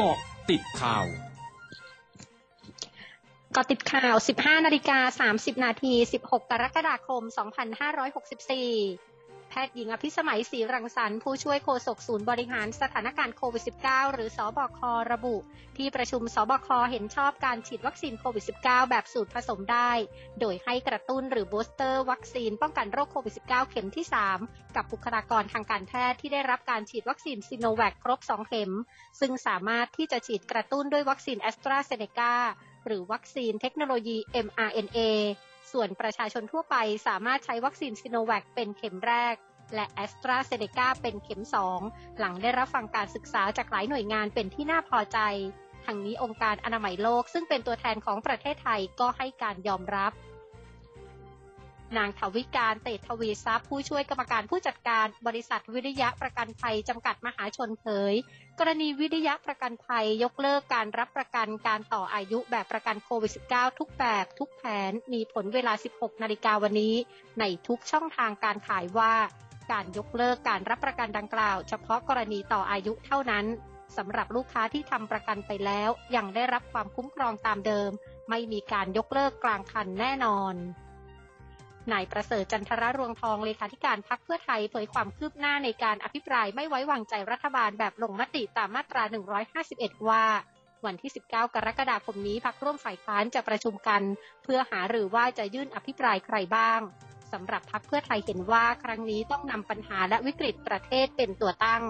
เกาะติดข่าวเกาะติดข่าว 15 นาฬิกา 30 นาที 16 กรกฎาคม 2564 แพทย์หญิงอภิสมัยศรีรังสรรค์ผู้ช่วยโฆษกศูนย์บริหารสถานการณ์โควิด -19 หรือศบค.ระบุ ที่ประชุมศบค.เห็นชอบการฉีดวัคซีนโควิด -19 แบบสูตรผสมได้ โดยให้กระตุ้นหรือ booster วัคซีนป้องกันโรคโควิด -19 เข็มที่ 3 กับบุคลากรทางการแพทย์ที่ได้รับการฉีดวัคซีนซิโนแวคครบ 2 เข็ม ซึ่งสามารถที่จะฉีดกระตุ้นด้วยวัคซีนแอสตราเซเนกาหรือวัคซีนเทคโนโลยี mRNA ส่วนประชาชนทั่วไปสามารถใช้วัคซีนซิโนแวคเป็นเข็มแรก และแอสตราเซเนกาเป็นเข็มสองหลังได้รับฟังการศึกษาจากหลายหน่วยงานเป็นที่น่าพอใจทั้งนี้องค์การอนามัยโลกซึ่งเป็นตัวแทนของประเทศไทยก็ให้การยอมรับ นางทวิการเตทวีทรัพย์ผู้ช่วยกรรมการผู้จัดการบริษัทวิริยะประกันภัยจำกัดมหาชนเผย กรณีวิริยะประกันภัยยกเลิกการรับประกันการต่ออายุแบบประกันโควิด -19 ทุกแบบทุกแผนมีผลเวลา 16 นาฬิกาวันนี้ ในทุกช่องทางการขายว่า การยกเลิกการรับประกันดังกล่าว เฉพาะกรณีต่ออายุเท่านั้นสำหรับลูกค้าที่ทำประกันไปแล้ว ยังได้รับความคุ้มครองตามเดิม ไม่มีการยกเลิกกลางคันแน่นอน นายประเสริฐจันทรรวงทองเลขาธิการพักเพื่อไทยเผยความคืบหน้าในการอภิปรายไม่ไว้วางใจรัฐบาลแบบลงมติตามมาตรา 151 ว่า วันที่ 19 กรกฎาคมนี้พักร่วมฝ่ายค้านจะประชุมกัน เพื่อหาหรือว่าจะยื่นอภิปรายใครบ้างสำหรับพักเพื่อไทยเห็นว่าครั้งนี้ต้องนำปัญหาและวิกฤตประเทศเป็นตัวตั้ง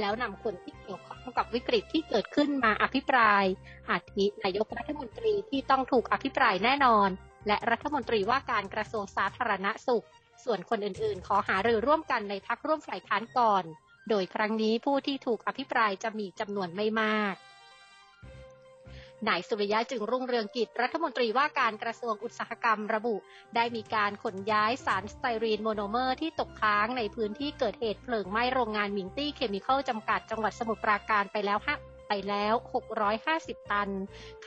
แล้วนำคนที่เกี่ยวข้องกับวิกฤตที่เกิดขึ้นมาอภิปราย อาทินายกรัฐมนตรีที่ต้องถูกอภิปรายแน่นอน และรัฐมนตรีว่าการกระทรวงสาธารณสุข ส่วนคนอื่นๆ ขอหารือร่วมกันในพักร่วมฝ่ายค้านก่อน โดยครั้งนี้ผู้ที่ถูกอภิปรายจะมีจำนวนไม่มากนายสุริยะจึงรุ่งเรืองกิจรัฐมนตรีว่าการกระทรวงอุตสาหกรรมระบุ ได้มีการขนย้ายสารสไตรีนโมโนเมอร์ที่ตกค้างในพื้นที่เกิดเหตุเพลิงไหม้โรงงานหมิงตี้เคมีคอลจำกัดจังหวัดสมุทรปราการไปแล้วฮะ ไปแล้ว 650 ตัน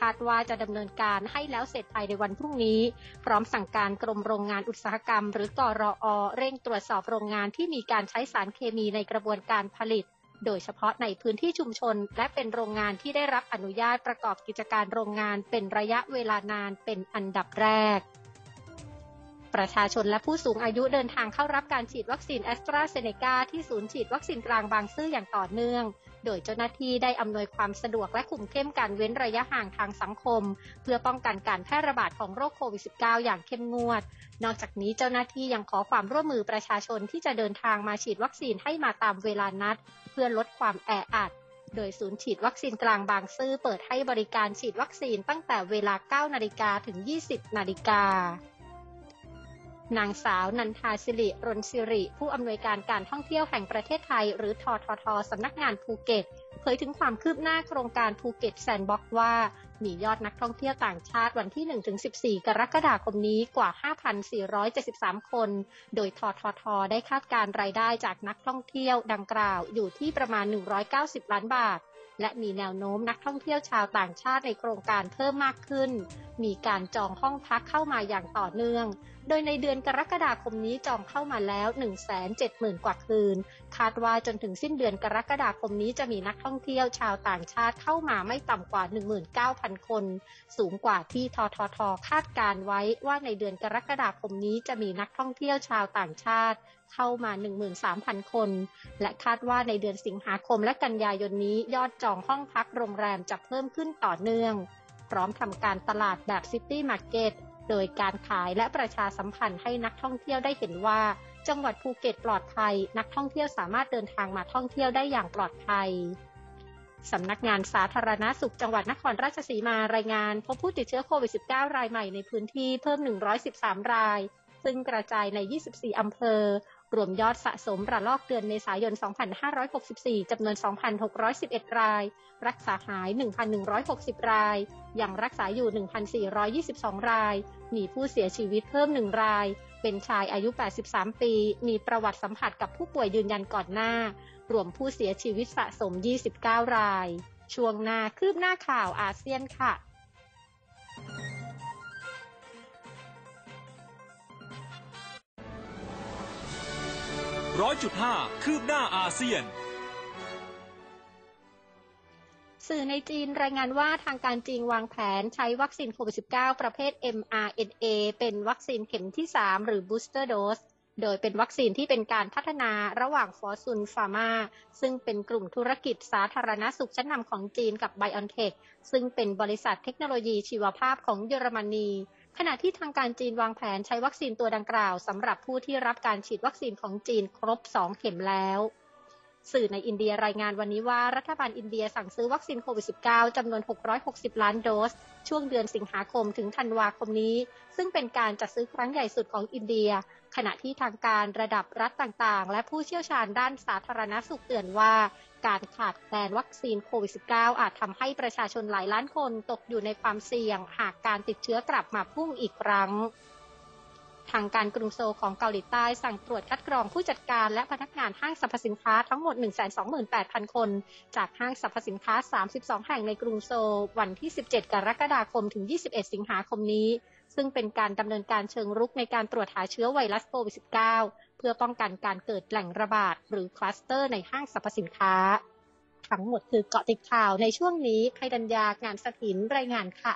คาดว่าจะดำเนินการให้แล้วเสร็จภายในวันพรุ่งนี้ พร้อมสั่งการกรมโรงงานอุตสาหกรรม หรือกรอเร่งตรวจสอบโรงงานที่มีการใช้สารเคมีในกระบวนการผลิตโดยเฉพาะในพื้นที่ชุมชน และเป็นโรงงานที่ได้รับอนุญาตประกอบกิจการโรงงานเป็นระยะเวลานานเป็นอันดับแรก ประชาชนและผู้สูงอายุเดินทางเข้ารับการฉีดวัคซีนแอสตราเซเนกาที่ศูนย์ฉีดวัคซีนกลางบางซื่ออย่างต่อเนื่อง โดยเจ้าหน้าที่ได้อำนวยความสะดวกและคุมเข้มการเว้นระยะห่างทางสังคม เพื่อป้องกันการแพร่ระบาดของโรคโควิด -19 อย่างเข้มงวด นอกจากนี้เจ้าหน้าที่ยังขอความร่วมมือประชาชนที่จะเดินทางมาฉีดวัคซีนให้มาตามเวลานัด เพื่อลดความแออัดโดยศูนย์ฉีดวัคซีนกลางบางซื่อเปิดให้บริการฉีดวัคซีนตั้งแต่เวลา 9 นาฬิกาถึง 20 นาฬิกา นางสาวนันทาศิริรณศิริ ผู้อำนวยการการท่องเที่ยวแห่งประเทศไทย หรือทททสำนักงานภูเก็ต เผยถึงความคืบหน้าโครงการภูเก็ตแซนด์บ็อกซ์ว่า มียอดนักท่องเที่ยวต่างชาติวันที่ 1-14 กรกฎาคมนี้กว่า 5,473 คน โดยทททได้คาดการรายได้จากนักท่องเที่ยวดังกล่าวอยู่ที่ประมาณ 190 ล้านบาท และมีแนวโน้มนักท่องเที่ยวชาวต่างชาติในโครงการเพิ่มมากขึ้น มีการจองห้องพักเข้ามาอย่างต่อเนื่อง โดยในเดือนกรกฎาคมนี้จองเข้ามาแล้ว 170,000 กว่าคืน คาดว่าจนถึงสิ้นเดือนกรกฎาคมนี้จะมีนักท่องเที่ยวชาวต่างชาติเข้ามาไม่ต่ำกว่า 19,000 คน สูงกว่าที่ทททคาดการไว้ว่าในเดือนกรกฎาคมนี้จะมีนักท่องเที่ยวชาวต่างชาติ เข้ามา 13,000 คน และคาดว่าในเดือนสิงหาคมและกันยายนนี้ยอดจองห้องพักโรงแรมจะเพิ่มขึ้นต่อเนื่อง พร้อมทำการตลาดแบบ city market โดยการขายและประชาสัมพันธ์ให้นักท่องเที่ยวได้เห็นว่า จังหวัดภูเก็ตปลอดภัย นักท่องเที่ยวสามารถเดินทางมาท่องเที่ยวได้อย่างปลอดภัยสำนักงานสาธารณาสุขจังหวัดนครราชสีมารายงานพบผู้ติดเชื้อโควิด -19 รายใหม่ในพื้นที่เพิ่ม 113 ราย ซึ่งกระจายใน 24 อำเภอ รวมยอดสะสมระลอกเดือนเมษายน 2564 จำนวน 2,611 ราย รักษาหาย 1,160 ราย ยังรักษาอยู่ 1,422 ราย มีผู้เสียชีวิตเพิ่ม 1 ราย เป็นชายอายุ 83 ปี มีประวัติสัมผัสกับผู้ป่วยยืนยันก่อนหน้า รวมผู้เสียชีวิตสะสม 29 ราย ช่วงหน้าคืบหน้าข่าวอาเซียนค่ะ ร้อยจุดห้าคืบหน้าอาเซียน สื่อในจีนรายงานว่าทางการจีนวางแผนใช้วัคซีนโควิด -19 ประเภท mRNA เป็นวัคซีนเข็มที่ 3 หรือ booster dose โดยเป็นวัคซีนที่เป็นการพัฒนาระหว่างฟอร์ซุนฟาร์มาซึ่งเป็นกลุ่มธุรกิจสาธารณสุขชั้นนำของจีนกับไบออนเทคซึ่งเป็นบริษัทเทคโนโลยีชีวภาพของเยอรมนี ขณะที่ทางการจีนวางแผนใช้วัคซีนตัวดังกล่าวสำหรับผู้ที่รับการฉีดวัคซีนของจีนครบ 2 เข็มแล้ว สื่อในอินเดียรายงานวันนี้ว่ารัฐบาลอินเดียสั่งซื้อวัคซีนโควิด -19 จำนวน 660 ล้านโดส ช่วงเดือนสิงหาคมถึงธันวาคมนี้ ซึ่งเป็นการจัดซื้อครั้งใหญ่สุดของอินเดีย ขณะที่ทางการระดับรัฐต่างๆ และผู้เชี่ยวชาญด้านสาธารณสุขเตือนว่า การขาดแคลนวัคซีนโควิด -19 อาจทำให้ประชาชนหลายล้านคนตกอยู่ในความเสี่ยง หากการติดเชื้อกลับมาพุ่งอีกครั้ง ทางการกรุงโซลของเกาหลีใต้สั่งตรวจคัดกรองผู้จัดการและพนักงานห้างสรรพสินค้าทั้งหมด 128,000 คน จากห้างสรรพสินค้า 32 แห่งในกรุงโซลวันที่ 17 กรกฎาคมถึง 21 สิงหาคมนี้ ซึ่งเป็นการดำเนินการเชิงรุกในการตรวจหาเชื้อไวรัสโควิด -19 เพื่อป้องกันการเกิดแหล่งระบาดหรือคลัสเตอร์ในห้างสรรพสินค้า ทั้งหมดคือเกาะติดข่าวในช่วงนี้ไพดัญญางานสถินรายงานค่ะ